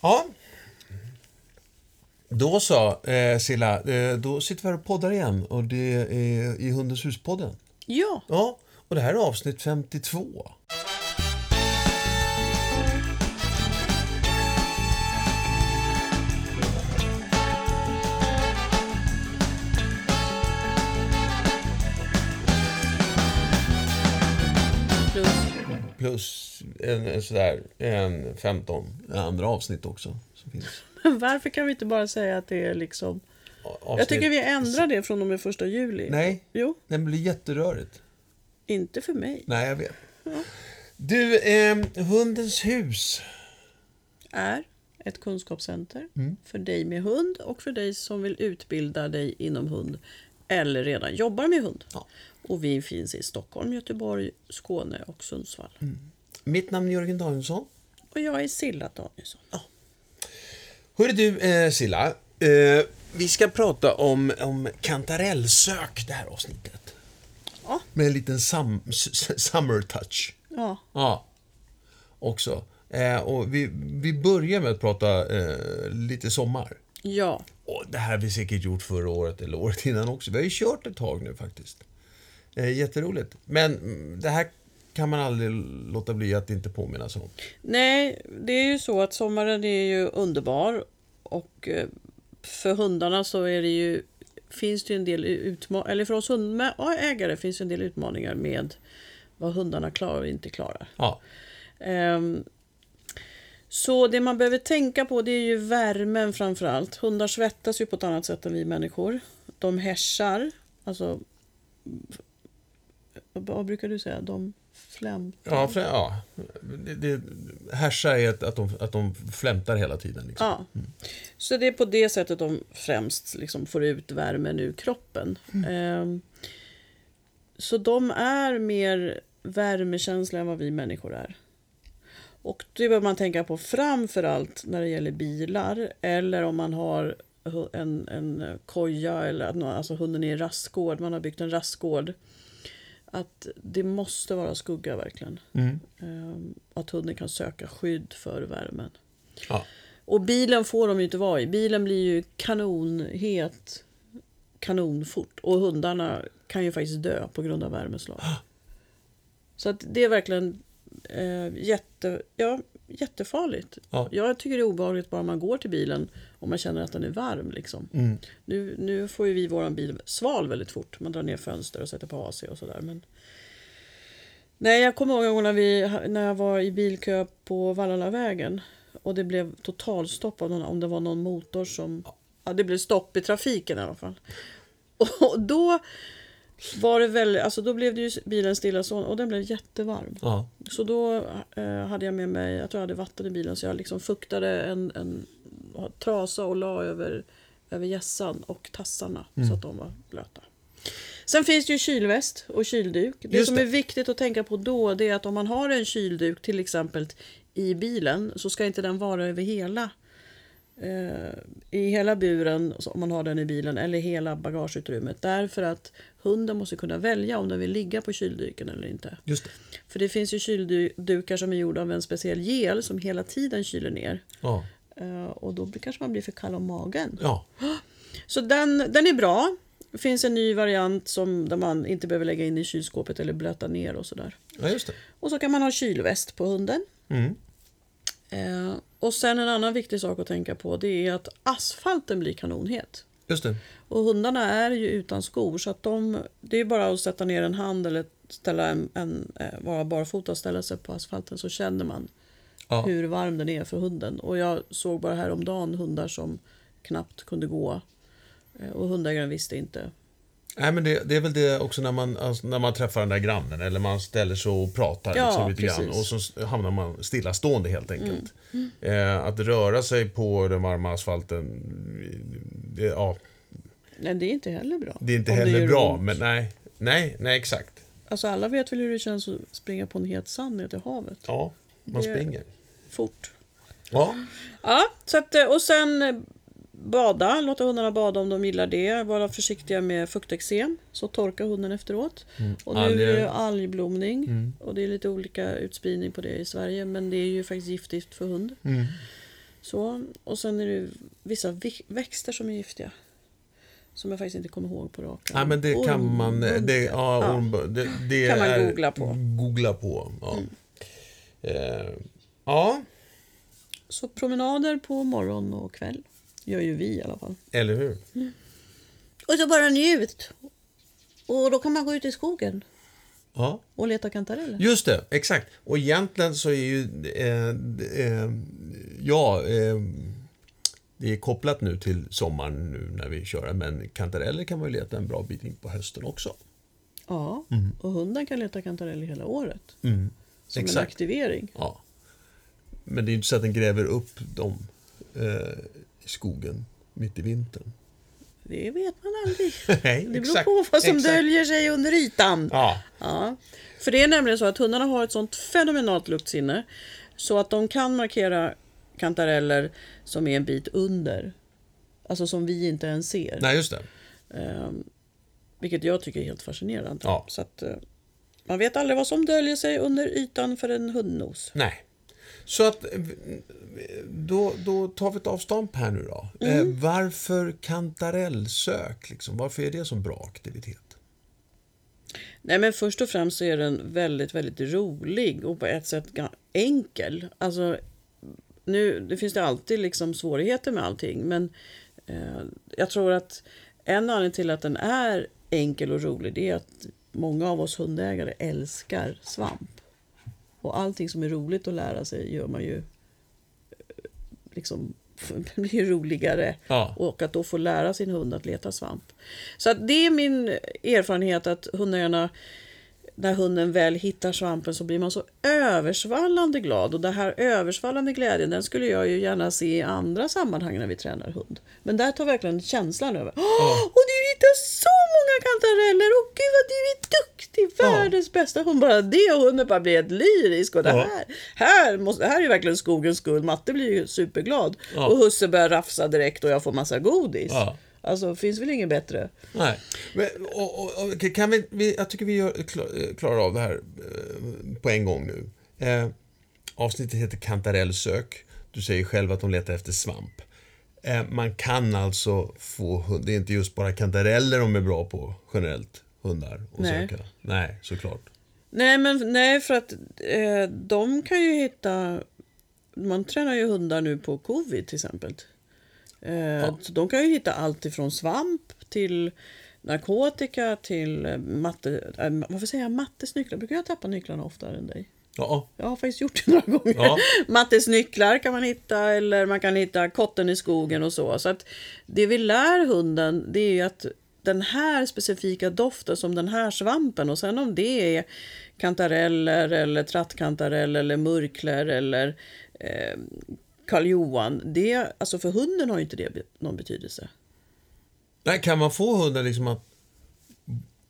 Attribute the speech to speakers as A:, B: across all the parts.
A: Ja. Då så, eh, Silla. Eh, då sitter vi här och poddar igen. Och det är i Hundens hus-podden.
B: Ja,
A: Ja, och det här är avsnitt 52.
B: plus.
A: En, sådär, en 15 andra avsnitt också. Som finns.
B: Varför kan vi inte bara säga att det är liksom...
A: Avsnitt.
B: Jag tycker vi ändrar det från och med första juli.
A: Nej,
B: Jo,
A: det blir jätterörigt.
B: inte för mig.
A: Nej, jag vet. Du, eh, Hundens hus.
B: Är ett kunskapscenter
A: Mm.
B: för dig med hund och för dig som vill utbilda dig inom hund eller redan jobbar med hund.
A: Ja.
B: Och vi finns i Stockholm, Göteborg, Skåne och Sundsvall.
A: Mm. Mitt namn är Jörgen Danielsson.
B: Och jag är Silla Danielsson.
A: Hörru du, eh, Silla. Eh, vi ska prata om, om kantarellsök det här avsnittet.
B: Ja.
A: Med en liten sum, s- summer touch.
B: Ja,
A: Ja, också. Eh, och vi, vi börjar med att prata eh, lite sommar.
B: ja.
A: Och det här har vi säkert gjort förra året eller året innan också. Vi har ju kört ett tag nu faktiskt. Eh, jätteroligt. Men mm, det här kan man aldrig låta bli att inte påminnas om.
B: Nej, det är ju så att sommaren är ju underbar och eh, för hundarna så är det ju, finns det ju en del utmaningar, eller för oss hundägare finns det en del utmaningar med vad hundarna klarar och inte klarar.
A: Ja,
B: Ehm, Så det man behöver tänka på det är ju värmen framför allt. Hundar svettas ju på ett annat sätt än vi människor. De häschar, alltså vad brukar du säga? De flämtar?
A: ja, för, ja. Det, det, härsa är att, att, de, att de flämtar hela tiden. Liksom.
B: Ja. Så det är på det sättet de främst liksom får ut värmen ur kroppen. Ehm, så de är mer värmekänsliga än vad vi människor är. Och det behöver man tänka på framför allt när det gäller bilar eller om man har en, en koja eller alltså hunden är i rastgård, man har byggt en rastgård. Att det måste vara skugga verkligen.
A: Mm.
B: Ehm, att hunden kan söka skydd för värmen.
A: Ja.
B: Och bilen får de ju inte vara i. Bilen blir ju kanonhet kanonfort. Och hundarna kan ju faktiskt dö på grund av värmeslag. Så att det är verkligen eh, jätte, ja, jättefarligt.
A: Ja.
B: Jag tycker det är obehagligt bara man går till bilen och man känner att den är varm. Liksom.
A: Mm.
B: Nu, nu får ju vi vår bil sval väldigt fort. Man drar ner fönster och sätter på AC och sådär. Men... Nej, jag kommer ihåg en gång när, vi, när jag var i bilkö på Vallalavägen. Och det blev totalstopp av någon, om det var någon motor som... Ja, det blev stopp i trafiken i alla fall. Och då var det väl, alltså då blev det ju bilen stilla så, och den blev jättevarm.
A: Ja.
B: Så då eh, hade jag med mig, jag tror jag hade vatten i bilen så jag liksom fuktade en, en trasa och la över, över hjässan och tassarna så att de var blöta. Sen finns det ju kylväst och kylduk. Det
A: Just
B: som
A: det.
B: är viktigt att tänka på då det är att om man har en kylduk till exempel i bilen så ska inte den vara över hela i hela buren om man har den i bilen eller hela bagageutrymmet. Därför att hunden måste kunna välja om den vill ligga på kylduken eller inte.
A: Just det.
B: För det finns ju kyldukar som är gjorda av en speciell gel som hela tiden kyler ner.
A: Ja.
B: Eh, Och då kanske man blir för kall om magen.
A: Ja.
B: Så den, den är bra. Det finns en ny variant som där man inte behöver lägga in i kylskåpet eller blöta ner och sådär.
A: ja, just det.
B: Och så kan man ha kylväst på hunden.
A: Mm.
B: Eh, och sen en annan viktig sak att tänka på det är att asfalten blir kanonhet.
A: Just det.
B: Och hundarna är ju utan skor så att de, det är bara att sätta ner en hand eller ställa en, en, eh, vara barfota och ställa sig på asfalten så känner man
A: Ja.
B: hur varm den är för hunden. Och jag såg bara häromdagen hundar som knappt kunde gå. Eh, Och hundägaren visste inte.
A: Nej, men det, det är väl det också när man, alltså, när man träffar den där grannen eller man ställer sig och pratar
B: Ja,
A: liksom, lite grann och så hamnar man stillastående helt enkelt. Eh, att röra sig på den varma asfalten, det, ja,
B: Nej, det är inte heller bra.
A: det är inte
B: Om
A: heller bra,
B: ont.
A: men nej, nej, nej exakt.
B: Alltså alla vet väl hur det känns att springa på en het sand ner till havet.
A: Ja, man
B: Det-
A: springer.
B: Fort.
A: Ja,
B: Ja, så att, och sen eh, bada, låta hundarna bada om de gillar det. Vara försiktiga med fukteksem, så torkar hunden efteråt. Och nu är det
A: Alger.
B: algblomning
A: Mm.
B: och det är lite olika utspridning på det i Sverige men det är ju faktiskt giftigt för hund.
A: Mm.
B: Så, och sen är det vissa vi- växter som är giftiga. Som jag faktiskt inte kommer ihåg på rak
A: Nej, men det kan man... Det, ja,
B: Ja.
A: ormbu- det, det
B: Kan man
A: är,
B: googla på.
A: Googla på, ja. Eh, ja,
B: Så promenader på morgon och kväll gör ju vi i alla fall.
A: eller hur?
B: Och så bara njut. Och då kan man gå ut i skogen
A: Ja.
B: och leta kantareller.
A: Just det, exakt. Och egentligen så är ju... Eh, eh, ja, eh, det är kopplat nu till sommaren nu när vi kör, men kantareller kan man ju leta en bra bit in på hösten också.
B: Ja, och hunden kan leta kantareller hela året.
A: Mm.
B: Som en
A: Exakt.
B: aktivering.
A: Ja. Men det är ju inte så att den gräver upp dem eh, i skogen mitt i vintern.
B: Det vet man aldrig.
A: Nej,
B: Det beror
A: exakt,
B: på vad som
A: exakt.
B: döljer sig under ytan.
A: Ja,
B: Ja. För det är nämligen så att hundarna har ett sånt fenomenalt luktsinne så att de kan markera kantareller som är en bit under. Alltså som vi inte ens ser.
A: nej just det.
B: Ehm, vilket jag tycker är helt fascinerande.
A: Ja.
B: Så att, eh, man vet aldrig vad som döljer sig under ytan för en hundnos.
A: Nej. Så att eh, då, då tar vi ett avstamp här nu då.
B: Mm.
A: Eh, varför kantarellsök? Liksom? Varför är det så bra aktivitet?
B: Nej men först och främst så är den väldigt, väldigt rolig och på ett sätt enkel. Alltså, nu det finns det alltid liksom svårigheter med allting men eh, jag tror att en anledning till att den är enkel och rolig det är att många av oss hundägare älskar svamp. Och allting som är roligt att lära sig gör man ju eh, liksom blir roligare.
A: Ja.
B: Och att då få lära sin hund att leta svamp. Så att det är min erfarenhet att hundägarna, när hunden väl hittar svampen så blir man så översvallande glad. Och den här översvallande glädjen den skulle jag ju gärna se i andra sammanhang när vi tränar hund. Men där tar verkligen känslan över. Åh, och du hittar så många kantareller! Och gud vad du är duktig! Världens bästa hund. Bara det och hunden bara blir helt lyrisk. Och det här, här, måste, här är verkligen skogens guld. Matte blir ju superglad. Och husse börjar rafsa direkt och jag får massa godis. Alltså finns väl inget bättre.
A: Nej. Men, och, och, och, kan vi, vi, jag tycker vi gör, klar- klarar av det här eh, på en gång nu. Eh, avsnittet heter Kantarellsök. Du säger själv att de letar efter svamp. Eh, man kan alltså få det är inte just bara kantareller de är bra på generellt, hundar och
B: Nej.
A: söka. Nej, såklart.
B: Nej, men nej, för att eh, de kan ju hitta... Man tränar ju hundar nu på covid till exempel. Eh, så de kan ju hitta allt ifrån svamp till narkotika till eh, matte... Äh, varför säger jag mattesnycklar? Brukar jag tappa nycklarna oftare än dig?
A: Ja,
B: Jag har faktiskt gjort det några gånger.
A: Ja.
B: Mattes nycklar kan man hitta eller man kan hitta kotten i skogen och så. Så att det vi lär hunden det är ju att den här specifika doften som den här svampen och sen om det är kantareller eller trattkantarell eller murkler eller eh, Karl Johan. Det, alltså för hunden har ju inte det någon betydelse.
A: Nej, kan man få hunden liksom att...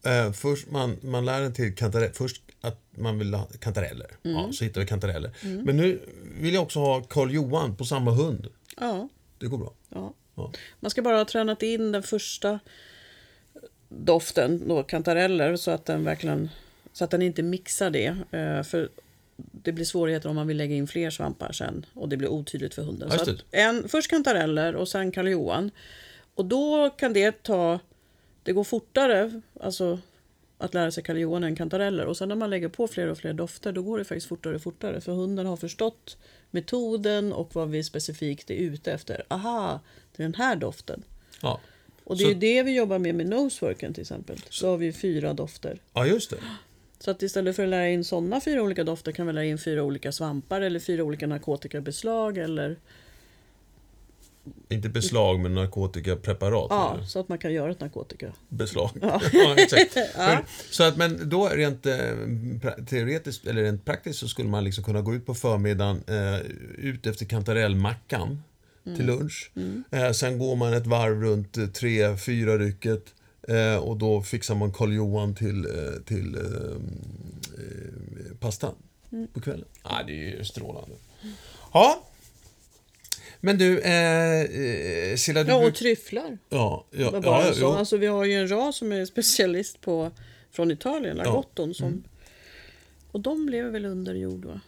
A: Eh, först man, man lär den till kantarell, först att man vill ha kantareller. Ja, så hittar vi kantareller. Men nu vill jag också ha Karl Johan på samma hund.
B: Ja,
A: Det går bra.
B: ja.
A: Ja.
B: Man ska bara ha tränat in den första doften, då, kantareller, så att den verkligen så att den inte mixar det. eh, För det blir svårigheter om man vill lägga in fler svampar sen och det blir otydligt för hunden. Så en, först kantareller och sen Karl Johan. Och då kan det ta, det går fortare, alltså att lära sig Karl Johan än kantareller. Och sen när man lägger på fler och fler dofter då går det faktiskt fortare och fortare. För hunden har förstått metoden och vad vi specifikt är ute efter. Aha, det är den här doften.
A: Ja.
B: Och det
A: Så-
B: är det vi jobbar med med noseworken till exempel. Så har vi fyra dofter.
A: ja, just det.
B: Så att istället för att lära in sådana fyra olika dofter kan vi lära in fyra olika svampar eller fyra olika narkotikabeslag eller
A: Inte beslag, men narkotikapreparat.
B: ja,
A: eller?
B: så att man kan göra ett narkotika.
A: Beslag. Ja. exakt. Men, så att, men då rent eh, teoretiskt, eller rent praktiskt, så skulle man liksom kunna gå ut på förmiddagen, eh, ut efter kantarellmackan till lunch. Eh, sen går man ett varv runt eh, tre, fyra rycket. Eh, och då fixar man Karl Johan till, eh, till eh, eh, pastan på kvällen. Ja, det är ju strålande. Ja. Men du, eh, eh, Silla, du
B: Ja, och tryfflar.
A: Ja, ja, ja,
B: sån.
A: jo.
B: Alltså, vi har ju en ras som är specialist på från Italien, Lagotton. Som,
A: Mm.
B: Och de lever väl under jord va?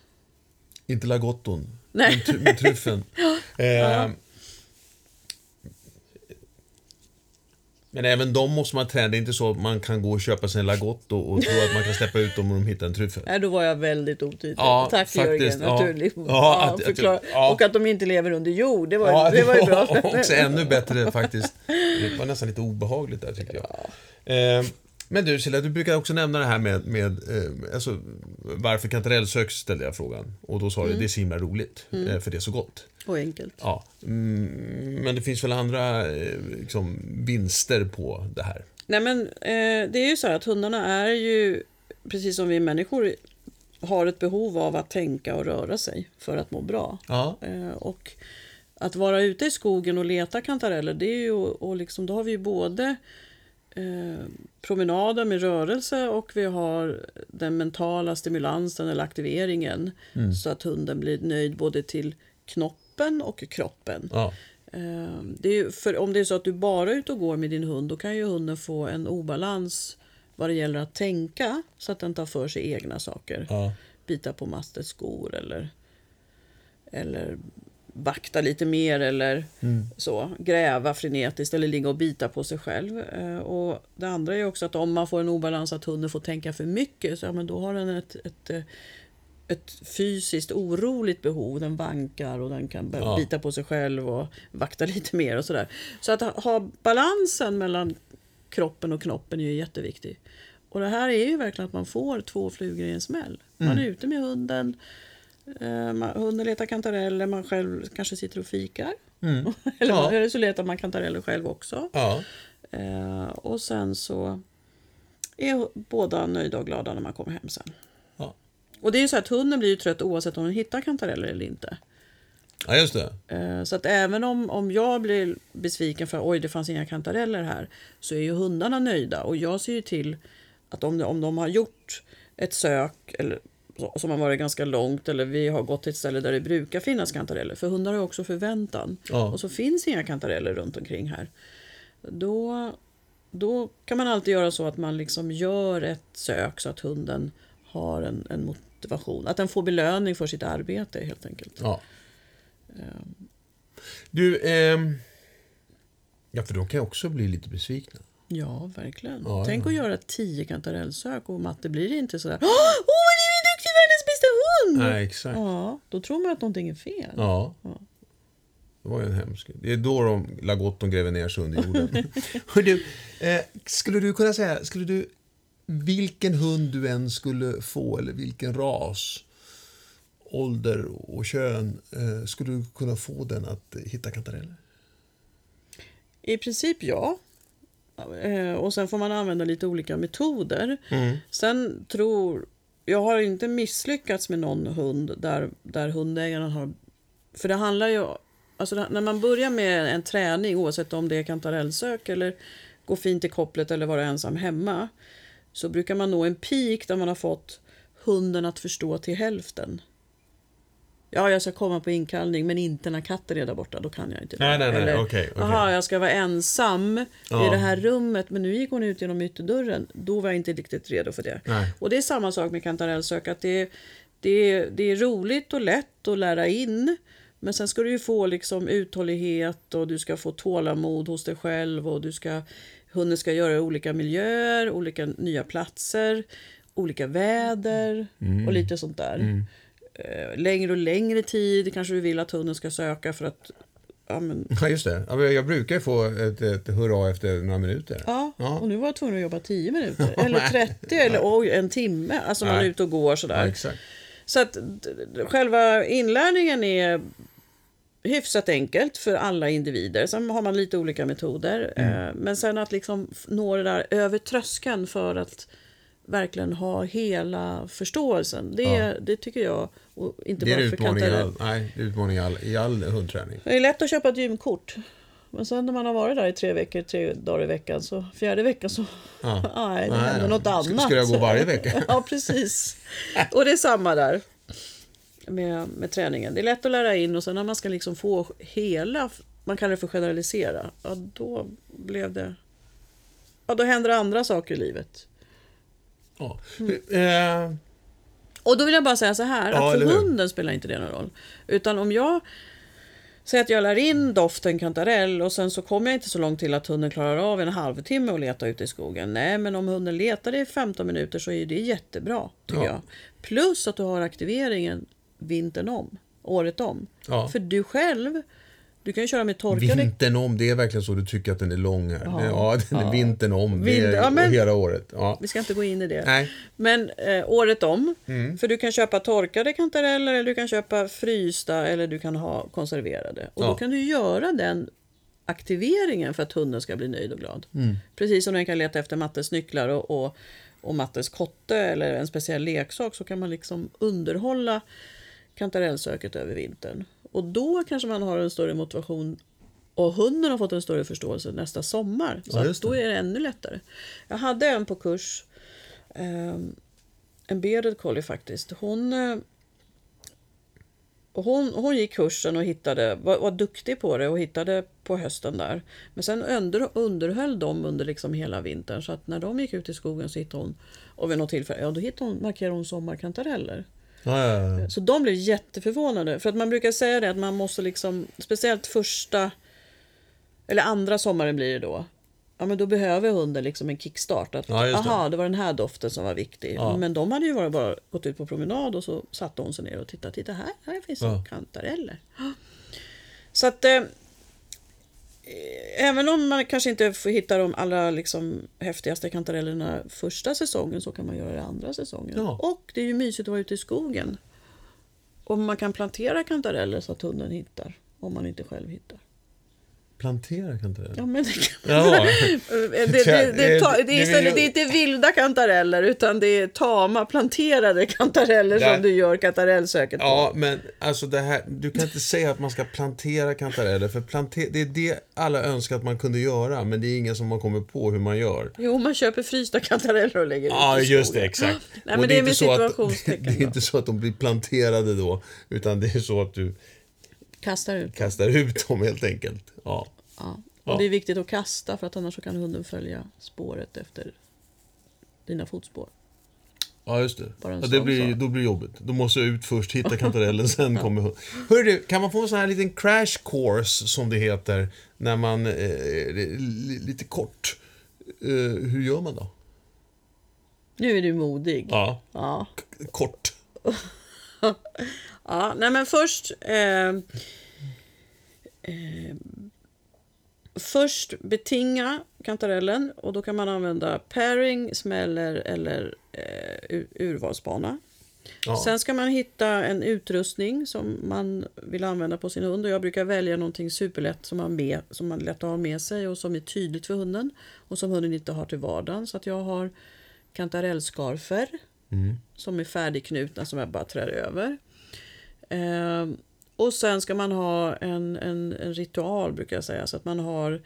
A: Inte lagotton.
B: Nej.
A: Med tryffeln. Eh, men även de måste man träna. Det är inte så att man kan gå och köpa sig en Lagotto och tro att man kan släppa ut dem om de hittar en tryffel.
B: Nej, då var jag väldigt otydlig.
A: Ja,
B: Tack
A: faktiskt,
B: Jörgen,
A: ja.
B: liksom,
A: Ja, att-
B: förklara.
A: ja.
B: Och att de inte lever under jord, det var,
A: Ja,
B: det var ju bra.
A: också ännu bättre faktiskt. Det var nästan lite obehagligt där tyckte jag. Eh, men du Silla, du brukar också nämna det här med, med eh, alltså, varför kantarellsök ställde jag frågan. Och då sa
B: Mm.
A: du, det är så himla roligt, eh, för det är så gott.
B: Och enkelt.
A: Ja, mm, men det finns väl andra eh, liksom, vinster på det här?
B: Nej men eh, det är ju så här att hundarna är ju, precis som vi människor, har ett behov av att tänka och röra sig för att må bra.
A: Ja,
B: Eh, och att vara ute i skogen och leta kantareller, det är ju, och liksom, då har vi ju både eh, promenader med rörelse och vi har den mentala stimulansen eller aktiveringen så att hunden blir nöjd både till knoppen och kroppen.
A: ja,
B: Eh, Det är för om det är så att du bara är ute och går med din hund då kan ju hunden få en obalans vad det gäller att tänka så att den tar för sig egna saker.
A: ja.
B: Bita på mastets skor eller, eller vakta lite mer eller så. Gräva frenetiskt eller ligga och bita på sig själv. Eh, Och det andra är också att om man får en obalans att hunden får tänka för mycket så ja, men då har den ett, ett, eh, ett fysiskt oroligt behov. Den vankar och den kan börja
A: Ja.
B: bita på sig själv och vakta lite mer och sådär. Så att ha- balansen mellan kroppen och knoppen är ju jätteviktig. Och det här är ju verkligen att man får två flugor i en smäll. Man är ute med hunden, eh, man, hunden letar kantareller, man själv kanske sitter och fikar. eller,
A: Ja.
B: eller så letar man kantareller själv också.
A: ja.
B: Eh, och sen så är båda nöjda och glada när man kommer hem sen. Och det är ju så att hunden blir ju trött oavsett om den hittar kantareller eller inte.
A: ja just det.
B: Eh, Så att även om, om jag blir besviken för oj det fanns inga kantareller här så är ju hundarna nöjda och jag ser ju till att om om de har gjort ett sök eller, som har varit ganska långt eller vi har gått till ett ställe där det brukar finnas kantareller för hundar har också förväntan
A: Ja.
B: och så finns inga kantareller runt omkring här då, då kan man alltid göra så att man liksom gör ett sök så att hunden har en, en motivation, att den får belöning för sitt arbete helt enkelt.
A: Ja. Du, ehm... Ja, för de kan också bli lite besvikna.
B: Ja, verkligen.
A: Ja,
B: Tänk
A: ja.
B: att göra tio kantarellsök och matte blir inte sådär Åh, vad ni är duktig, världens bästa hund!
A: Nej, exakt.
B: Ja, då tror man att någonting är fel.
A: Ja. Det var ju en hemsk... Det är då de Lagotton gräver ner sig under jorden. Hör du, eh, skulle du kunna säga, skulle du... Vilken hund du än skulle få, eller vilken ras, ålder och kön, eh, skulle du kunna få den att hitta kantareller?
B: I princip ja. Eh, Och sen får man använda lite olika metoder. Sen tror... Jag har inte misslyckats med någon hund där, där hundägaren har... För det handlar ju... Alltså när man börjar med en träning, oavsett om det är kantarellsök eller gå fint i kopplet eller vara ensam hemma, så brukar man nå en peak där man har fått hunden att förstå till hälften. Ja, jag ska komma på inkallning, men inte när katten är där borta. Då kan jag inte. det.
A: Nej, nej, nej,
B: Eller,
A: okej, okej.
B: Aha, jag ska vara ensam i
A: Ja.
B: det här rummet, men nu gick hon ut genom ytterdörren. Då var jag inte riktigt redo för det.
A: Nej.
B: Och det är samma sak med kantarellsök, att det, det, det är roligt och lätt att lära in. Men sen ska du ju få liksom uthållighet och du ska få tålamod hos dig själv och du ska, hunden ska göra i olika miljöer, olika nya platser, olika väder och lite sånt där. Eh, längre och längre tid kanske du vill att hunden ska söka för att ja, men,
A: Ja, just det. Ja, Jag brukar ju få ett, ett hurra efter några minuter.
B: Ja,
A: Ja.
B: och nu var jag tvungen att jobba 10 minuter. Eller 30 eller oj, en timme. Alltså man är ute och går
A: Ja,
B: sådär.
A: exakt.
B: Så att själva inlärningen är hyfsat enkelt för alla individer. Sen har man lite olika metoder.
A: Mm.
B: Eh, Men sen att liksom nå det där över tröskeln för att verkligen ha hela förståelsen. Det,
A: Ja.
B: det tycker jag. Och inte
A: Det är utmaning, i all, nej, utmaning i all, i all hundträning.
B: Det är lätt att köpa ett gymkort. Men sen när man har varit där i tre veckor, tre dagar i veckan, så fjärde veckan så...
A: Ja.
B: Nej, det
A: Nej,
B: händer något annat.
A: Ska jag gå varje vecka?
B: ja, precis. Och det är samma där med, med träningen. Det är lätt att lära in och sen när man ska liksom få hela, man kallar det för generalisera, ja då blev det... Ja, då händer andra saker i livet.
A: Ja. Eh,
B: Och då vill jag bara säga så här,
A: Ja,
B: att för hunden spelar inte det någon roll. Utan om jag säger att jag lär in doften kantarell och sen så kommer jag inte så långt till att hunden klarar av en halvtimme att leta ute i skogen. Nej, men om hunden letar i 15 minuter så är det jättebra, tycker
A: Ja.
B: jag. Plus att du har aktiveringen vintern om, året om.
A: Ja.
B: För du själv, du kan ju köra med torkade
A: Vintern om, det är verkligen så du tycker att den är lång här. Ja, ja den är vintern om. Det är
B: ja, men-
A: hela året. Ja.
B: Vi ska inte gå in i det.
A: Nej.
B: Men eh, året om.
A: Mm.
B: För du kan köpa torkade kantareller eller du kan köpa frysta eller du kan ha konserverade. Och
A: Ja.
B: då kan du göra den aktiveringen för att hunden ska bli nöjd och glad.
A: Mm.
B: Precis som den kan leta efter Mattes nycklar och, och, och Mattes kotte eller en speciell leksak så kan man liksom underhålla kantarellsöket över vintern. Och då kanske man har en större motivation och hunden har fått en större förståelse nästa sommar. Så
A: Ja,
B: då är det ännu lättare. Jag hade en på kurs, ehm, en bearded collie faktiskt. Hon, eh, hon, hon gick kursen och hittade, var, var duktig på det och hittade på hösten där. Men sen under, underhöll de under liksom hela vintern. Så att när de gick ut i skogen så hittade hon, och vid något tillfälle, ja då hittade hon, markerade hon sommarkantareller.
A: Ja.
B: Så de blev jätteförvånade. För att man brukar säga det att man måste liksom, speciellt första eller andra sommaren blir det då. Ja men då behöver hunden liksom en kickstart. Att,
A: Ja, just det.
B: aha, det var den här doften som var viktig.
A: Ja.
B: Men de hade ju bara, bara gått ut på promenad och så satte hon sig ner och tittade. Titta här, här finns
A: Ja.
B: kantareller. Så att eh, Även om man kanske inte får hitta de allra liksom, häftigaste kantarellerna första säsongen så kan man göra det andra säsongen.
A: Ja.
B: Och det är ju mysigt att vara ute i skogen. Och man kan plantera kantareller så att hunden hittar. Om man inte själv hittar.
A: Plantera kantareller.
B: Ja, men det, kan...
A: Jaha.
B: det, det, det, det, ta- det,
A: Det
B: är istället, det är inte vilda kantareller utan det är tama, planterade kantareller
A: Där-
B: som du gör kantarellsöket på.
A: Ja, men alltså det här, du kan inte säga att man ska plantera kantareller, för plante, det är det alla önskar att man kunde göra, men det är ingen som har kommit på hur man gör.
B: Jo, man köper frysta kantareller och lägger
A: Ja,
B: ut i
A: just det, exakt.
B: Nej,
A: Och
B: men det är
A: inte
B: med
A: så att- Det är inte så att de blir planterade då, utan det är så att du
B: Kastar ut.
A: kastar ut dem helt enkelt. Ja.
B: Ja.
A: Ja.
B: Och det är viktigt att kasta för att annars kan hunden följa spåret efter dina fotspår.
A: Ja, just det. Ja, det blir, då blir det jobbigt. Då måste jag ut först, hitta kantarellen, sen kommer hund. Hörru du, kan man få en sån här liten crash course, som det heter, när man... Eh, li- lite kort. Eh, hur gör man då?
B: Nu är du modig.
A: Ja,
B: Ja.
A: kort.
B: Ja, nej men först... Eh, eh, först betinga kantarellen och då kan man använda pairing, smäller eller eh, ur- urvalsbana.
A: Ja.
B: Sen ska man hitta en utrustning som man vill använda på sin hund. Och jag brukar välja någonting superlätt som man, med, som man lätt att ha med sig och som är tydligt för hunden. Och som hunden inte har till vardagen. Så att jag har kantarellskarfer
A: Mm.
B: som är färdigknutna som jag bara trär över. Ehm, och sen ska man ha en, en, en ritual brukar jag säga. Så att man har,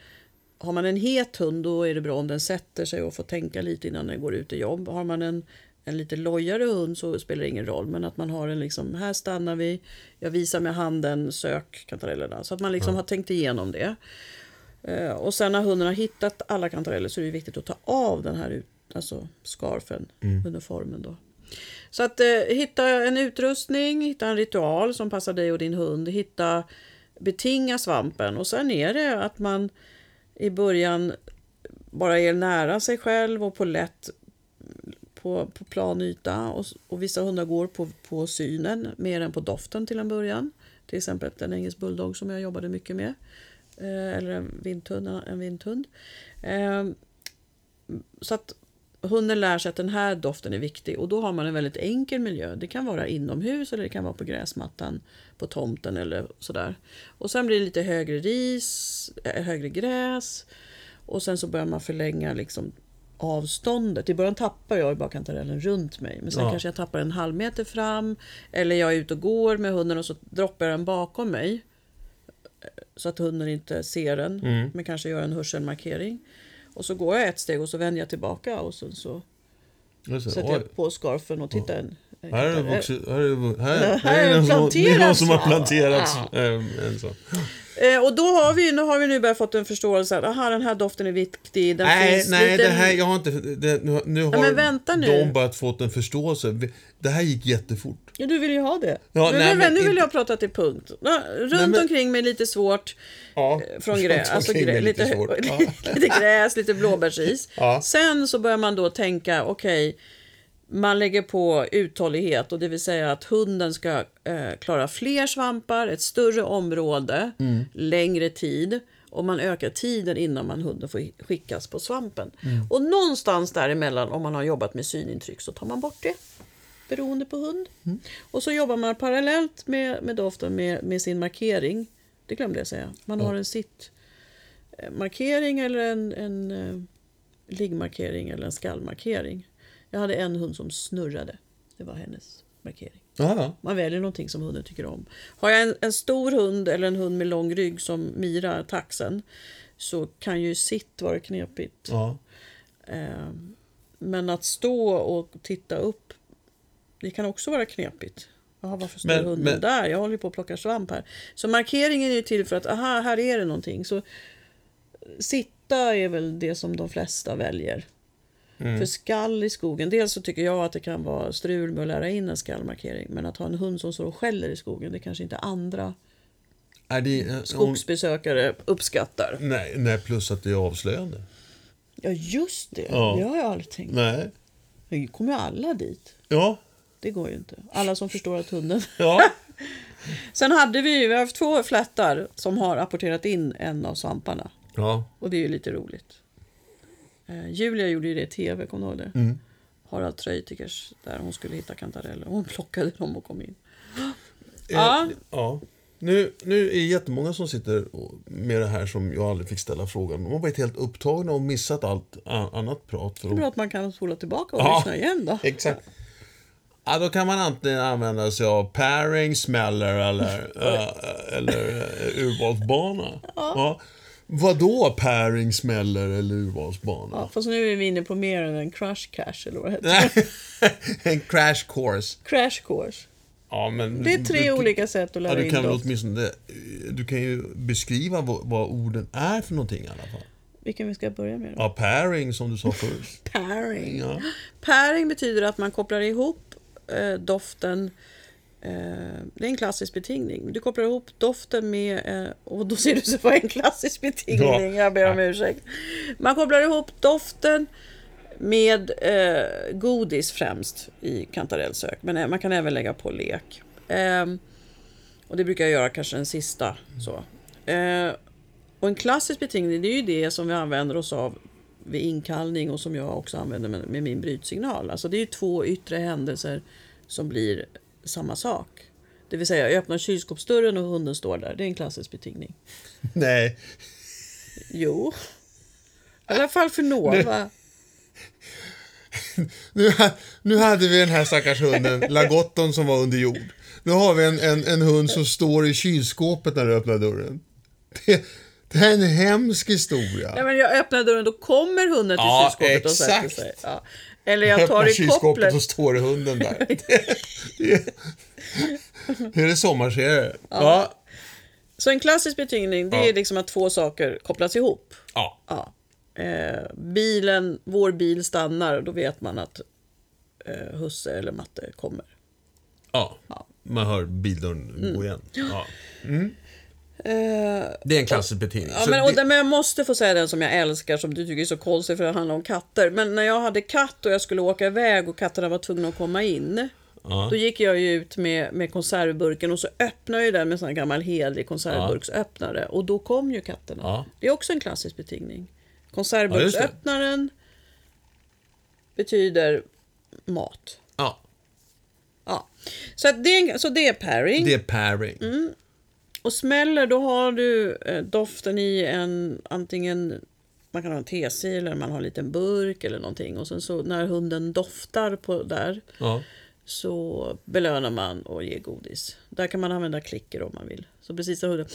B: har man en het hund då är det bra om den sätter sig och får tänka lite innan den går ut i jobb. Har man en, en lite lojare hund så spelar det ingen roll. Men att man har en liksom, här stannar vi, jag visar med handen, sök kantarellerna. Så att man liksom har tänkt igenom det. Eh, och sen när hunden har hittat alla kantareller så är det viktigt att ta av den här ut, alltså scarfen, uniformen då. Så att eh, hitta en utrustning, hitta en ritual som passar dig och din hund, hitta betinga svampen och sen är det att man i början bara är nära sig själv och på lätt på, på plan yta och, och vissa hundar går på, på synen mer än på doften till en början. Till exempel en engelsk bulldog som jag jobbade mycket med. Eh, eller en vinthund. En vindhund. Eh, så att hunden lär sig att den här doften är viktig och då har man en väldigt enkel miljö. Det kan vara inomhus eller det kan vara på gräsmattan på tomten eller sådär. Och sen blir det lite högre ris, eh, högre gräs och sen så börjar man förlänga liksom avståndet. I början tappar jag kantarellen runt mig men sen
A: Ja.
B: kanske jag tappar en halv meter fram eller jag är ute och går med hunden och så droppar jag den bakom mig så att hunden inte ser den
A: Mm.
B: men kanske gör en hörselmarkering. Och så går jag ett steg och så vänder jag tillbaka och så, så
A: Just
B: sätter
A: Oj.
B: jag på scarfen och tittar en,
A: Här är det, vuxit, här är det, här,
B: Här är
A: är någon som, det är någon
B: planterats.
A: som har planterat
B: Ja.
A: eh, en sån.
B: Eh, och då har vi, nu har vi nu börjat fått en förståelse att aha, den här doften är viktig. Den
A: Nej,
B: finns
A: nej,
B: lite...
A: det här, jag har inte... Det, nu, nu har
B: men vänta nu.
A: de börjat fått en förståelse. Det här gick jättefort.
B: Ja, du vill ju ha det.
A: Ja,
B: nu,
A: nej,
B: nu,
A: men
B: nu vill
A: inte-
B: jag prata till punkt. Runt
A: men-
B: omkring mig lite svårt.
A: Ja,
B: Från grä, alltså grä,
A: mig
B: lite,
A: svårt. Ja.
B: lite gräs, lite blåbärsis.
A: Ja.
B: Sen så börjar man då tänka, okej, man lägger på uthållighet och det vill säga att hunden ska eh, klara fler svampar, ett större område,
A: Mm.
B: längre tid och man ökar tiden innan man hunden får skickas på svampen.
A: Mm.
B: Och någonstans däremellan, om man har jobbat med synintryck, så tar man bort det. Beroende på hund.
A: Mm.
B: Och så jobbar man parallellt med, med doften med, med sin markering. Det glömde jag säga. Man har en sitt eh, markering eller en, en eh, liggmarkering eller en skallmarkering. Jag hade en hund som snurrade. Det var hennes markering.
A: Ja,
B: Man väljer någonting som hunden tycker om. Har jag en, en stor hund eller en hund med lång rygg som Mira, taxen, så kan ju sitt vara knepigt. Eh, men att stå och titta upp, det kan också vara knepigt. Jaha, varför står
A: Men-
B: hunden
A: men-
B: där? Jag håller på att plocka svamp här. Så markeringen är ju till för att, aha, här är det någonting. Så sitta är väl det som de flesta väljer.
A: Mm.
B: För skall i skogen, dels så tycker jag att det kan vara strul med att lära in en skallmarkering. Men att ha en hund som står och skäller i skogen, det kanske inte andra
A: Är det, eh, om,
B: skogsbesökare uppskattar.
A: nej, nej, plus att det är avslöjande.
B: Ja, just det.
A: Ja.
B: Det har jag aldrig tänkt.
A: Nej.
B: Nu kommer ju alla dit.
A: Ja.
B: Det går ju inte. Alla som förstår att hunden...
A: Ja.
B: Sen hade vi vi har haft två flättar som har rapporterat in en av svamparna.
A: ja.
B: Och det är ju lite roligt. Eh, Julia gjorde ju det i tv, kommer du ihåg det?
A: Mm.
B: Harald Treutiger, där hon skulle hitta kantareller. Hon plockade dem och kom in.
A: Ja.
B: Ja.
A: ja. Nu, nu är det jättemånga som sitter med det här som jag aldrig fick ställa frågan. De har varit helt upptagna och missat allt annat prat. För
B: Det är bra
A: att...
B: att man kan spola tillbaka och
A: Ja.
B: lyssna igen då.
A: Exakt. Ja, då kan man antingen använda sig av pairing, smäller eller, äh, eller äh, urvalsbana. Ja. Vadå pairing, smäller eller urvalsbana?
B: Ja, fast nu är vi inne på mer än en crush cash eller vad det heter.
A: En crash course.
B: Crash course.
A: Ja, men
B: Det är tre
A: du,
B: olika sätt att
A: Ja,
B: lära
A: du
B: in
A: kan väl
B: doft.
A: åtminstone du kan ju beskriva vad, vad orden är för någonting i alla fall.
B: Vilken vi ska börja med då?
A: Ja, pairing som du sa först.
B: Pairing.
A: Ja.
B: Pairing betyder att man kopplar ihop eh, doften eh, det är en klassisk betingning. Du kopplar ihop doften med, eh, och då ser du så är en klassisk betingning,
A: Ja.
B: jag ber om ursäkt. Man kopplar ihop doften med eh, godis främst i kantarellsök, men man kan även lägga på lek. Ehm, och det brukar jag göra kanske den sista. Så. Och en klassisk betingning det är ju det som vi använder oss av vid inkallning och som jag också använder med, med min brytsignal. Alltså det är två yttre händelser som blir samma sak. Det vill säga jag öppnar kylskåpsdörren och hunden står där. Det är en klassisk betingning.
A: Nej,
B: Jo. I alla fall för Nova.
A: nu, ha- nu hade vi den här stackars hunden, Lagotton, som var under jord. Nu har vi en, en, en hund som står i kylskåpet när du öppnar dörren. Det, det här är en hemsk historia.
B: Ja, men jag öppnar dörren, då kommer hunden till
A: Ja,
B: kylskåpet och sätter
A: exakt.
B: sig. Ja. Eller jag tar i
A: kylskåpet
B: kopplet.
A: och står hunden där. Det, hur är det sommarserie? Ja.
B: Så en klassisk betingning det
A: Ja.
B: är liksom att två saker kopplas ihop.
A: ja.
B: Ja. Eh, bilen, vår bil stannar och då vet man att eh, husse eller matte kommer.
A: Ja. Man hör bildörren
B: Mm.
A: gå igen. Ja.
B: Eh,
A: Det är en klassisk betingning.
B: Ja, men, och
A: det-
B: men jag måste få säga den som jag älskar, som du tycker är så konstig för det handlar om katter. Men när jag hade katt och jag skulle åka iväg och katterna var tvungna att komma in.
A: Ja.
B: Då gick jag ju ut med, med konservburken och så öppnade jag den med en sån här gammal hedlig konservburksöppnare. Och då kom ju katterna.
A: Ja.
B: Det är också en klassisk betingning.
A: Ja.
B: Konservburksöppnaren betyder mat.
A: ja.
B: Ja. Så, att det, så det är pairing.
A: Det är pairing.
B: Mm. Och smäller, då har du eh, doften i en antingen man kan ha en tesil eller man har en liten burk eller någonting. Och sen så när hunden doftar på där
A: Ja.
B: så belönar man och ger godis. Där kan man använda klicker om man vill. Så precis när hunden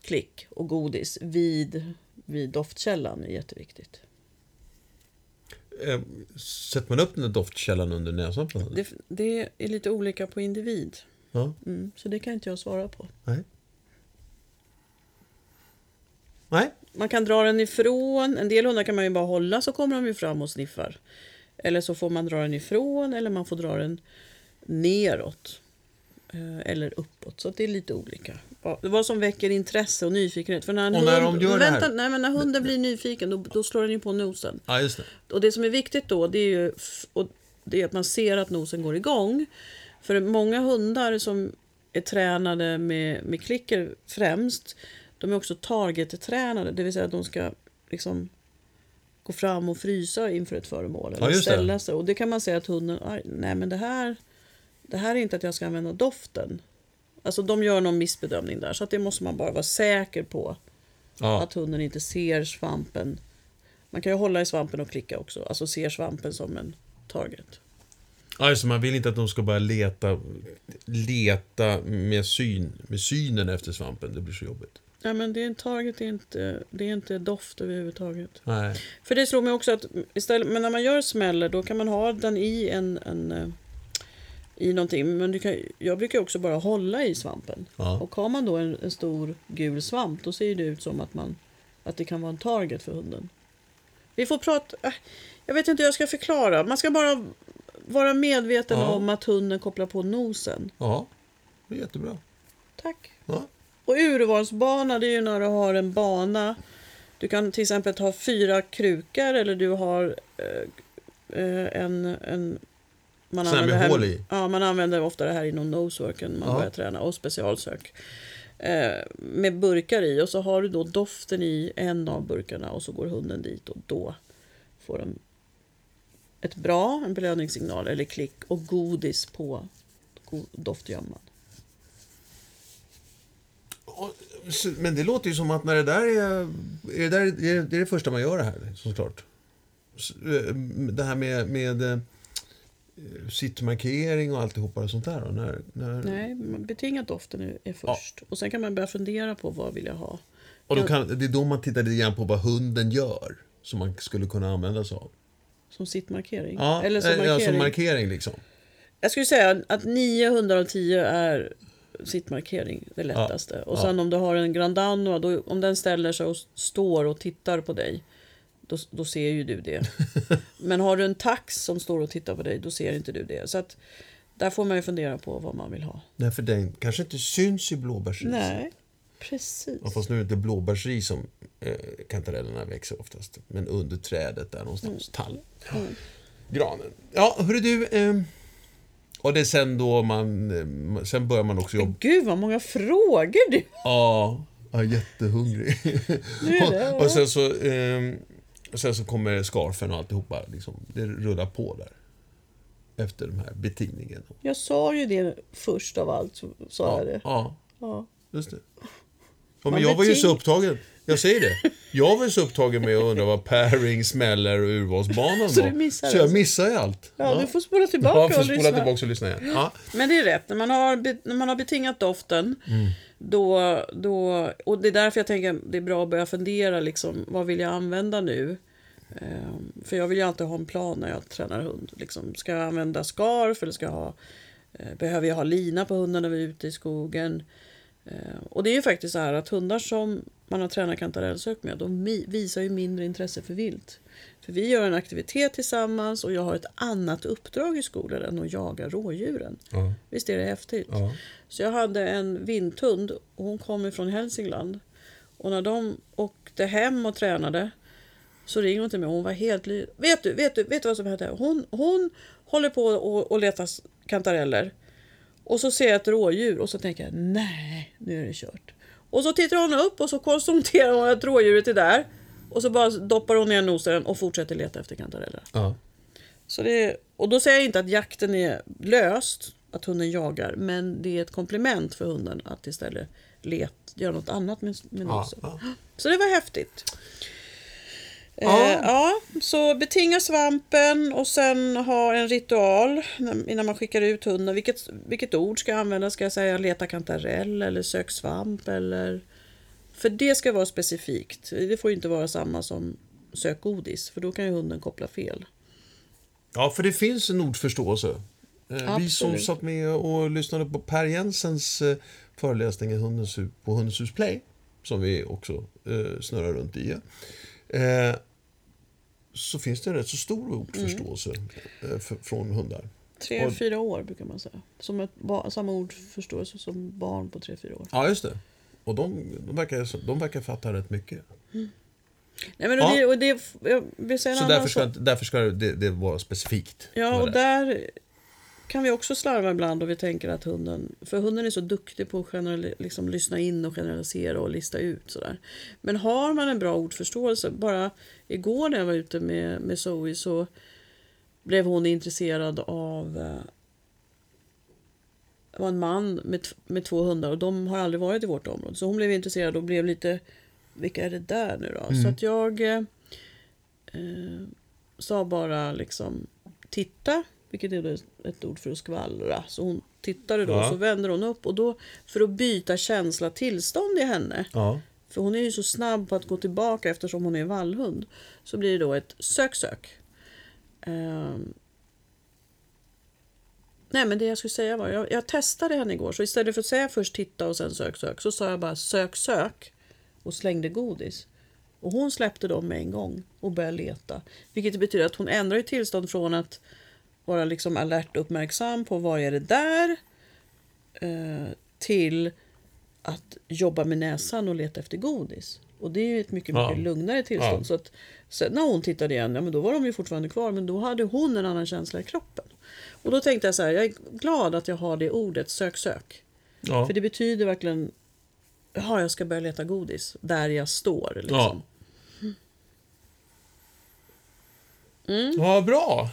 B: klick och godis vid, vid doftkällan är jätteviktigt.
A: eh, sätter man upp den där doftkällan under näsan på hunden?
B: Det, det är lite olika på individ.
A: Ja,
B: Mm, så det kan inte jag svara på.
A: nej. Nej,
B: Man kan dra den ifrån. En del hundar kan man ju bara hålla så kommer de ju fram och sniffar. Eller så får man dra den ifrån eller man får dra den neråt. Eh, Eller uppåt. Så det är lite olika. Vad- som väcker intresse och nyfikenhet. För när
A: Och när
B: hund,
A: de gör det
B: vänta,
A: här-
B: nej, men när hunden blir nyfiken då, då slår den ju på nosen.
A: ja det.
B: Och det som är viktigt då det är ju och det är att man ser att nosen går igång. För många hundar som är tränade med, med klicker främst, de är också target-tränade. Det vill säga att de ska liksom gå fram och frysa inför ett föremål. Eller
A: det.
B: ställa sig. Och det kan man säga att hunden, "Aj, nej men det här, det här är inte att jag ska använda doften. Alltså de gör någon missbedömning där. Så att det måste man bara vara säker på.
A: Ja,
B: Att hunden inte ser svampen. Man kan ju hålla i svampen och klicka också. Alltså ser svampen som en target.
A: Ja just man vill inte att de ska börja leta, leta med, syn, med synen efter svampen. Det blir så jobbigt.
B: Ja, men det är target, är inte, det är inte doft överhuvudtaget.
A: Nej.
B: För det slår mig också att istället, men när man gör smäller då kan man ha den i en, en eh, i någonting. Men du kan, jag brukar också bara hålla i svampen.
A: Ja.
B: Och har man då en, en stor gul svamp då ser det ut som att, man, att det kan vara en target för hunden. Vi får prata... Äh, jag vet inte hur jag ska förklara. Man ska bara vara medveten
A: Ja.
B: om att hunden kopplar på nosen.
A: Ja, det är jättebra.
B: Tack.
A: Ja.
B: Och urvalsbana det är ju när du har en bana. Du kan till exempel ha fyra krukor eller du har eh, eh, en... en man
A: med
B: här,
A: hål i?
B: Ja, man använder ofta det här inom noseworken man
A: Ja.
B: börjar träna och specialsök. Eh, med burkar i och så har du då doften i en av burkarna och så går hunden dit och då får de ett bra, en belöningssignal eller klick och godis på doftgömman.
A: Men det låter ju som att när det där är... är det, där, är det- det är det första man gör det här, såklart. Eh, Det här med, med eh, sittmarkering och alltihopa och sånt där då? När, när,
B: Nej, betingat doften är, först. Och sen kan man börja fundera på vad vill jag ha.
A: Och då kan, det är då man tittar lite grann på vad hunden gör. Som man skulle kunna använda sig av.
B: Som sittmarkering.
A: Ja,
B: Eller som
A: eh,
B: markering.
A: Ja, som markering liksom.
B: Jag skulle säga att 900 av 10 är sittmarkering, det lättaste. Och
A: ja.
B: sen om du har en Grand Danois, då, om den ställer sig och står och tittar på dig, då, då ser ju du det. Men har du en tax som står och tittar på dig, då ser inte du det. Så att där får man ju fundera på vad man vill ha.
A: Nej, för den kanske inte syns i blåbärsris.
B: Nej, precis.
A: Ja, fast nu är det inte blåbärsris som eh, kantarellerna växer oftast. Men under trädet där någonstans. Tall. Granen. Ja, hörru du. Eh, och det är sen då man... Eh, sen börjar man också jobba...
B: Gud vad många frågor du
A: Ja, jag är jättehungrig.
B: Nu är det,
A: och, och sen så... Eh, och sen så kommer scarfen och alltihopa. Liksom, det rullar på där. Efter den här betingningen.
B: Jag sa ju det först av allt, så sa
A: Ja,
B: jag det.
A: ja,
B: Ja.
A: just det. Ja, men jag var ju så upptagen. Jag säger det. Jag var ju så upptagen med att undra vad pairing, smäller och urvalsbanan
B: Så
A: var. så jag
B: alltså?
A: missade ju allt.
B: Ja, du får spola tillbaka
A: Ja, får
B: och
A: spola
B: lyssna.
A: tillbaka och lyssna igen. Ja.
B: Men det är rätt. När man har, när man har betingat doften,
A: Mm.
B: då, då, och det är därför jag tänker det är bra att börja fundera, liksom, vad vill jag använda nu? Ehm, för jag vill ju alltid ha en plan när jag tränar hund. Liksom, ska jag använda scarf eller ska jag ha, eh, behöver jag ha lina på hunden när vi är ute i skogen? Eh, och det är ju faktiskt så här att hundar som man har tränat kantarellsök med, de visar ju mindre intresse för vilt. För vi gör en aktivitet tillsammans och jag har ett annat uppdrag i skolan än att jaga rådjuren.
A: Ja.
B: Visst är det häftigt?
A: Ja.
B: Så jag hade en vinthund och hon kom ifrån Hälsingland. Och när de åkte hem och tränade så ringde hon till mig och hon var helt ly- Vet du, vet du, vet du vad som hände? Hon, hon håller på och, och letar kantareller. Och så ser jag ett rådjur och så tänker jag nej, nu är det kört. Och så tittar hon upp och så konstaterar hon att rådjuret är där. Och så bara doppar hon ner nosen och fortsätter leta efter kantareller.
A: Ja.
B: Så det, och då säger jag inte att jakten är löst, att hunden jagar, men det är ett komplement för hunden att istället let, göra något annat med, med
A: Ja.
B: nosen.
A: Ja.
B: Så det var häftigt.
A: Ja.
B: Eh, ja, så betinga svampen och sen ha en ritual innan man skickar ut hunden. Vilket, vilket ord ska jag använda? Ska jag säga leta kantarell eller sök svamp? Eller... För det ska vara specifikt. Det får inte vara samma som sök godis, för då kan ju hunden koppla fel.
A: Ja, för det finns en ordförståelse. Eh, Vi som
B: Absolut.
A: satt med och lyssnade på Per Jensens eh, föreläsning i Hundens hus, på Hundens hus Play, som vi också eh, snurrar runt i, eh, så finns det en rätt så stor ordförståelse eh, för, från hundar.
B: Tre,
A: Och-
B: fyra år brukar man säga. Som ett samma ordförståelse som barn på tre, fyra år.
A: Ja, just det. Och de, de, verkar, de verkar fatta rätt mycket.
B: Nej, men
A: Ja.
B: och det, och det, jag vill säga en
A: Så
B: annan
A: därför ska,
B: sak.
A: därför ska det, det vara specifikt.
B: Ja, och där kan vi också slarva ibland och vi tänker att hunden... För hunden är så duktig på att generali- liksom, lyssna in och generalisera och lista ut. Sådär. Men har man en bra ordförståelse... Bara igår när jag var ute med, med Zoe så blev hon intresserad av... eh, var en man med, med två hundar och de har aldrig varit i vårt område. Så hon blev intresserad och blev lite... Vilka är det där nu då? Så att jag eh, eh, sa bara liksom titta, vilket är ett ord för att skvallra. Så hon tittade då,
A: Ja.
B: så vänder hon upp och då för att byta känsla, tillstånd i henne.
A: Ja.
B: För hon är ju så snabb på att gå tillbaka eftersom hon är vallhund. Så blir det då ett sök, sök. Ehm. Nej men det jag skulle säga var, jag, jag testade henne igår. Så istället för att säga först titta och sen sök, sök. Så sa jag bara sök, sök. Och slängde godis. Och hon släppte dem med en gång och började leta. Vilket betyder att hon ändrar tillstånd från att vara liksom alert uppmärksam på vad är det där. Eh, till att jobba med näsan och leta efter godis. Och det är ju ett mycket,
A: Ja.
B: mycket lugnare tillstånd.
A: Ja.
B: Så att sen när hon tittade igen, ja men då var de ju fortfarande kvar, men då hade hon en annan känsla i kroppen. Och då tänkte jag så här, jag är glad att jag har det ordet, sök, sök.
A: Ja.
B: För det betyder verkligen, jaha, jag ska börja leta godis där jag står. Liksom.
A: Ja. ja, bra.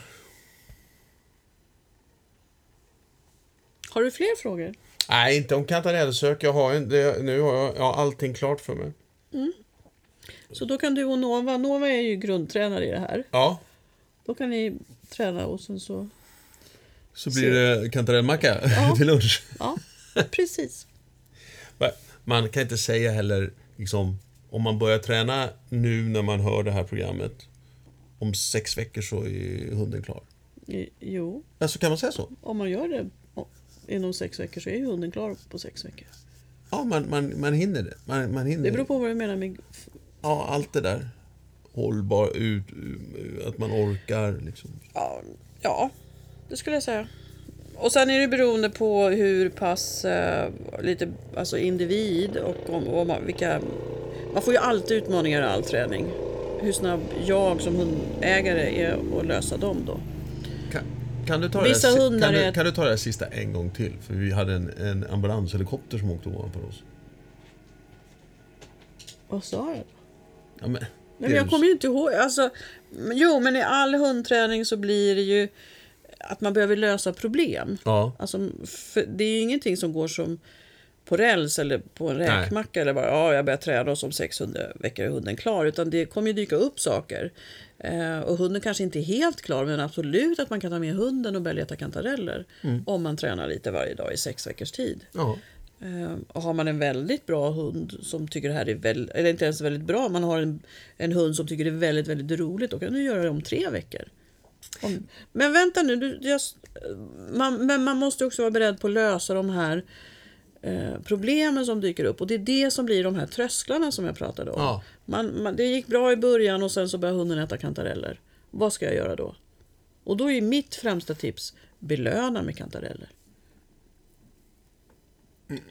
B: Har du fler frågor?
A: Nej, inte om kantarellsök. Jag har, en, det, nu har jag, jag har allting klart för mig.
B: Så då kan du och Nova, Nova är ju grundtränare i det här.
A: Ja,
B: Då kan ni träna och sen så,
A: så blir det kantarellmacka
B: Ja.
A: till lunch.
B: ja, precis.
A: Man kan inte säga heller, liksom, om man börjar träna nu när man hör det här programmet, om sex veckor så är hunden klar.
B: Jo,
A: Alltså kan man säga så?
B: om man gör det inom sex veckor så är ju hunden klar på sex veckor.
A: Ja, man, man, man hinner det. Man, man hinner
B: Det beror på vad du menar med...
A: Ja, allt det där. Hållbar, ut, att man orkar liksom.
B: Ja, ja, det skulle jag säga. Och sen är det beroende på hur pass eh, lite alltså individ och om, om man, vilka... Man får ju alltid utmaningar i all träning. Hur snabb jag som hundägare är att lösa dem då.
A: Kan, du ta
B: Vissa
A: det, där,
B: hundar
A: kan, du, kan du ta det här sista en gång till? För vi hade en, en ambulanshelikopter som åkte ovanför oss.
B: Vad sa jag?
A: Ja, men,
B: Nej, men jag kommer ju inte ihåg. Alltså, jo, men i all hundträning så blir det ju att man behöver lösa problem.
A: Ja,
B: Alltså, för det är ju ingenting som går som på räls eller på en räkmacka eller bara ja, jag börjar träna och som 600 veckor är hunden klar. Utan det kommer ju dyka upp saker. Eh, och hunden kanske inte är helt klar men absolut att man kan ta med hunden och börja leta kantareller. Om man tränar lite varje dag i sex veckors tid.
A: ja.
B: Eh, och har man en väldigt bra hund som tycker det här är väldigt, eller inte ens väldigt bra, man har en, en hund som tycker det är väldigt, väldigt roligt, då kan du göra det om tre veckor. Om, men vänta nu, du, jag, man, men man måste också vara beredd på att lösa de här eh, problemen som dyker upp. Och det är det som blir de här trösklarna som jag pratade om.
A: Ja.
B: Man, man, det gick bra i början och sen så börjar hunden äta kantareller. Vad ska jag göra då? Och då är mitt främsta tips, belöna med kantareller.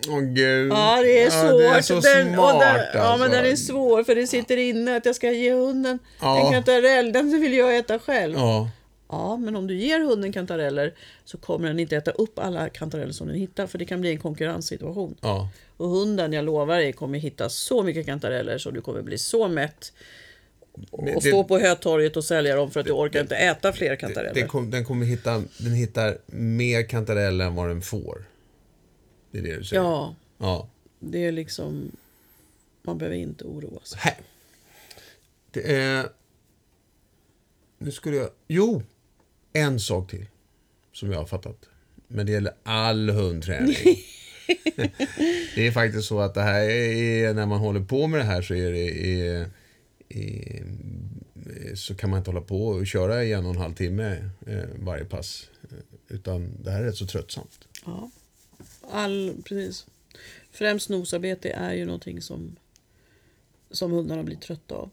A: Åh gud.
B: Ja, det är svårt.
A: det är så
B: den,
A: smart
B: den, Ja,
A: alltså.
B: men den är svår för det sitter inne att jag ska ge hunden
A: Ja.
B: en kantarell. Den vill jag äta själv. Ja.
A: Ja,
B: men om du ger hunden kantareller så kommer den inte äta upp alla kantareller som den hittar för det kan bli en konkurrenssituation.
A: ja.
B: Och hunden, jag lovar dig, kommer hitta så mycket kantareller så du kommer bli så mätt. Och
A: det-
B: stå på Hötorget och sälja dem för att du orkar inte äta fler kantareller.
A: Den, kom, den kommer hitta, den hittar mer kantareller än vad den får. Det är det du säger?
B: Ja,
A: Ja.
B: det är liksom... Man behöver inte oroa sig.
A: Här. Det är... Nu skulle jag... Jo! En sak till. Som jag har fattat. Men det gäller all hundträning. det är faktiskt så att det här är... När man håller på med det här så är det... Är, i, så kan man inte hålla på och köra i en och en halv timme eh, varje pass. Utan det här är rätt så tröttsamt.
B: Ja. All, precis. Främst nosarbete är ju någonting som, som hundarna blir trötta av.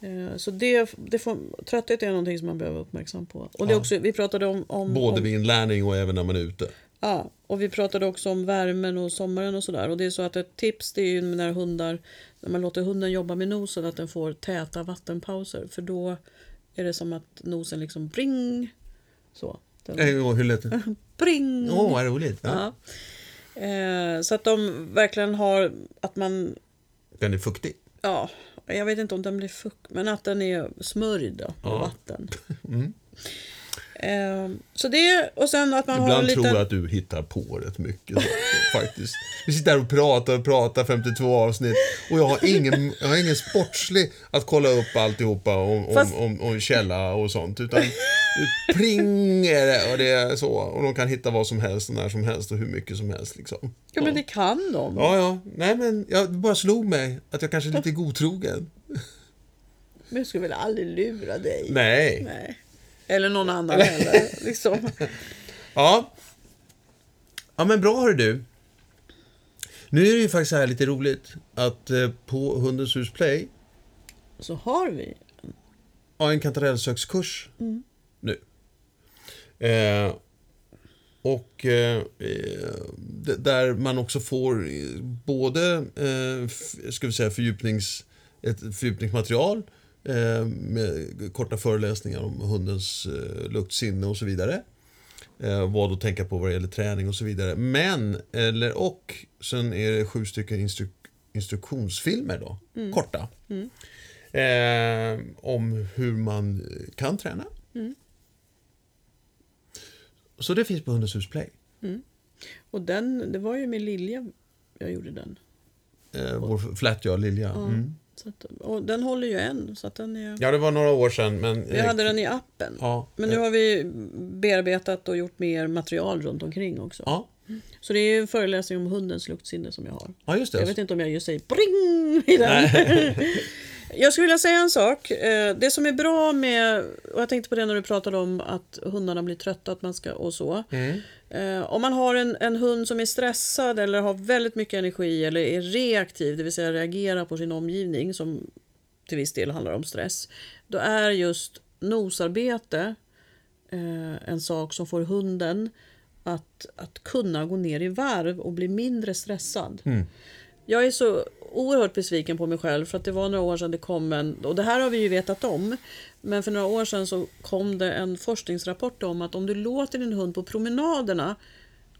B: Eh, Så det, det får, trötthet är någonting som man behöver vara uppmärksam på. Och det
A: Ja.
B: också, vi pratade om, om,
A: Både
B: om
A: vid inlärning och även när man är ute.
B: Ja, och vi pratade också om värmen och sommaren och sådär. Och det är så att ett tips det är ju när hundar, när man låter hunden jobba med nosen att den får täta vattenpauser. För då är det som att nosen liksom bring. Så. Den,
A: och hur lät det?
B: bring!
A: Åh, vad roligt. Ja.
B: Ja. Eh, så att de verkligen har, att man,
A: Den är fuktig.
B: ja, jag vet inte om den blir fukt, men att den är smörjd med
A: Ja.
B: vatten.
A: Mm.
B: Eh, så det, och sen att man har en
A: Ibland
B: liten...
A: tror jag att du hittar på rätt mycket saker, faktiskt. Vi sitter här och pratar och pratar 52 avsnitt och jag har ingen, jag har ingen sportslig att kolla upp alltihopa om, om,
B: Fast-
A: om, om källa och sånt. Utan pling är det och det är så. Och de kan hitta vad som helst och när som helst och hur mycket som helst. Liksom.
B: Ja, men det kan de.
A: Ja, ja. Nej, men jag bara slog mig att jag kanske är lite godtrogen.
B: Men jag skulle väl aldrig lura dig?
A: Nej.
B: Nej. Eller någon annan heller. Liksom.
A: Ja. Ja, men bra hör du. Nu är det ju faktiskt här lite roligt att eh, på Hundens hus Play
B: Så har vi.
A: har en kantarellsökskurs nu. Eh, och eh, där man också får eh, både eh, ska vi säga, fördjupnings, ett fördjupningsmaterial eh, med korta föreläsningar om hundens eh, luktsinne och så vidare. Eh, vad att tänka på vad det gäller träning och så vidare. Men, eller och, sen är det sju stycken instru instruktionsfilmer då, korta. Eh, om hur man kan träna. Så det finns på Hundens hus Play.
B: Och den, det var ju med Lilja jag gjorde den.
A: Eh, vår flättja Lilja. Mm.
B: Så att, och den håller ju än. Så att den är,
A: Ja, det var några år sedan. Men,
B: vi hade den i appen.
A: Ja,
B: Men nu
A: eh,
B: har vi bearbetat och gjort mer material runt omkring också.
A: Ja,
B: Så det är en föreläsning om hundens luktsinne som jag har.
A: ja just det.
B: Jag vet inte om jag just säger bring i den. jag skulle vilja säga en sak. Eh, Det som är bra med, och jag tänkte på det när du pratade om att hundarna blir trötta att man ska, och så.
A: Mm.
B: Eh, Om man har en, en hund som är stressad eller har väldigt mycket energi eller är reaktiv, det vill säga reagerar på sin omgivning som till viss del handlar om stress. Då är just nosarbete eh, en sak som får hunden att, att kunna gå ner i varv och bli mindre stressad. Jag är så oerhört besviken på mig själv för att det var några år sedan det kom en, och det här har vi ju vetat om, men för några år sedan så kom det en forskningsrapport om att om du låter din hund på promenaderna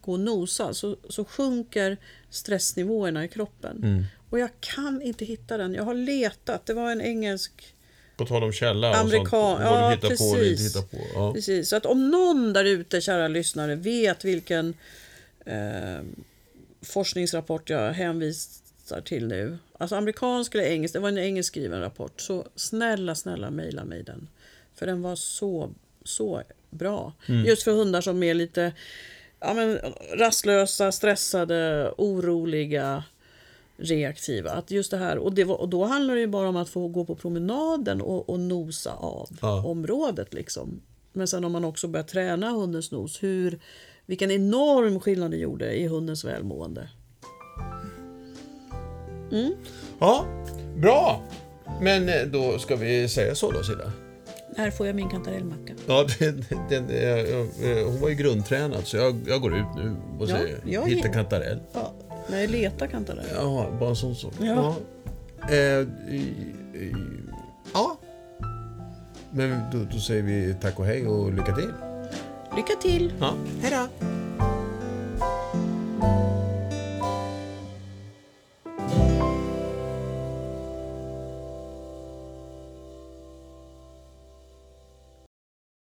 B: gå och nosa så, så sjunker stressnivåerna i kroppen. Och jag kan inte hitta den. Jag har letat. Det var en engelsk
A: På tal om källa och
B: Amerikan-
A: sånt. Vad
B: ja,
A: hittar på och
B: precis.
A: hittar på. Ja.
B: Precis, så att om någon där ute, kära lyssnare, vet vilken eh, forskningsrapport jag hänvisar till nu. Alltså amerikansk eller engelsk, det var en engelsk skriven rapport. Så snälla, snälla mejla mig den. För den var så, så bra. Just för hundar som är lite ja, men, rastlösa, stressade, oroliga reaktiva. Att just det här, och, det var, och då handlar det ju bara om att få gå på promenaden och, och nosa av
A: Ja.
B: området. Liksom. Men sen om man också börjar träna hundens nos, hur, vilken enorm skillnad det gjorde i hundens välmående.
A: ja, bra. Men eh, då ska vi säga så då, Silla.
B: Här får jag min kantarellmacka.
A: Ja, den, den, eh, eh, hon var ju grundtränad så jag, jag går ut nu och
B: Ja,
A: säger
B: jag
A: hitta
B: är-
A: kantarell.
B: Ja, när jag letar kantarell.
A: Ja, bara en sån sak.
B: Ja.
A: Ja. Eh, ja. Men då, då säger vi tack och hej och lycka till.
B: Lycka till!
A: Ja. Hej då!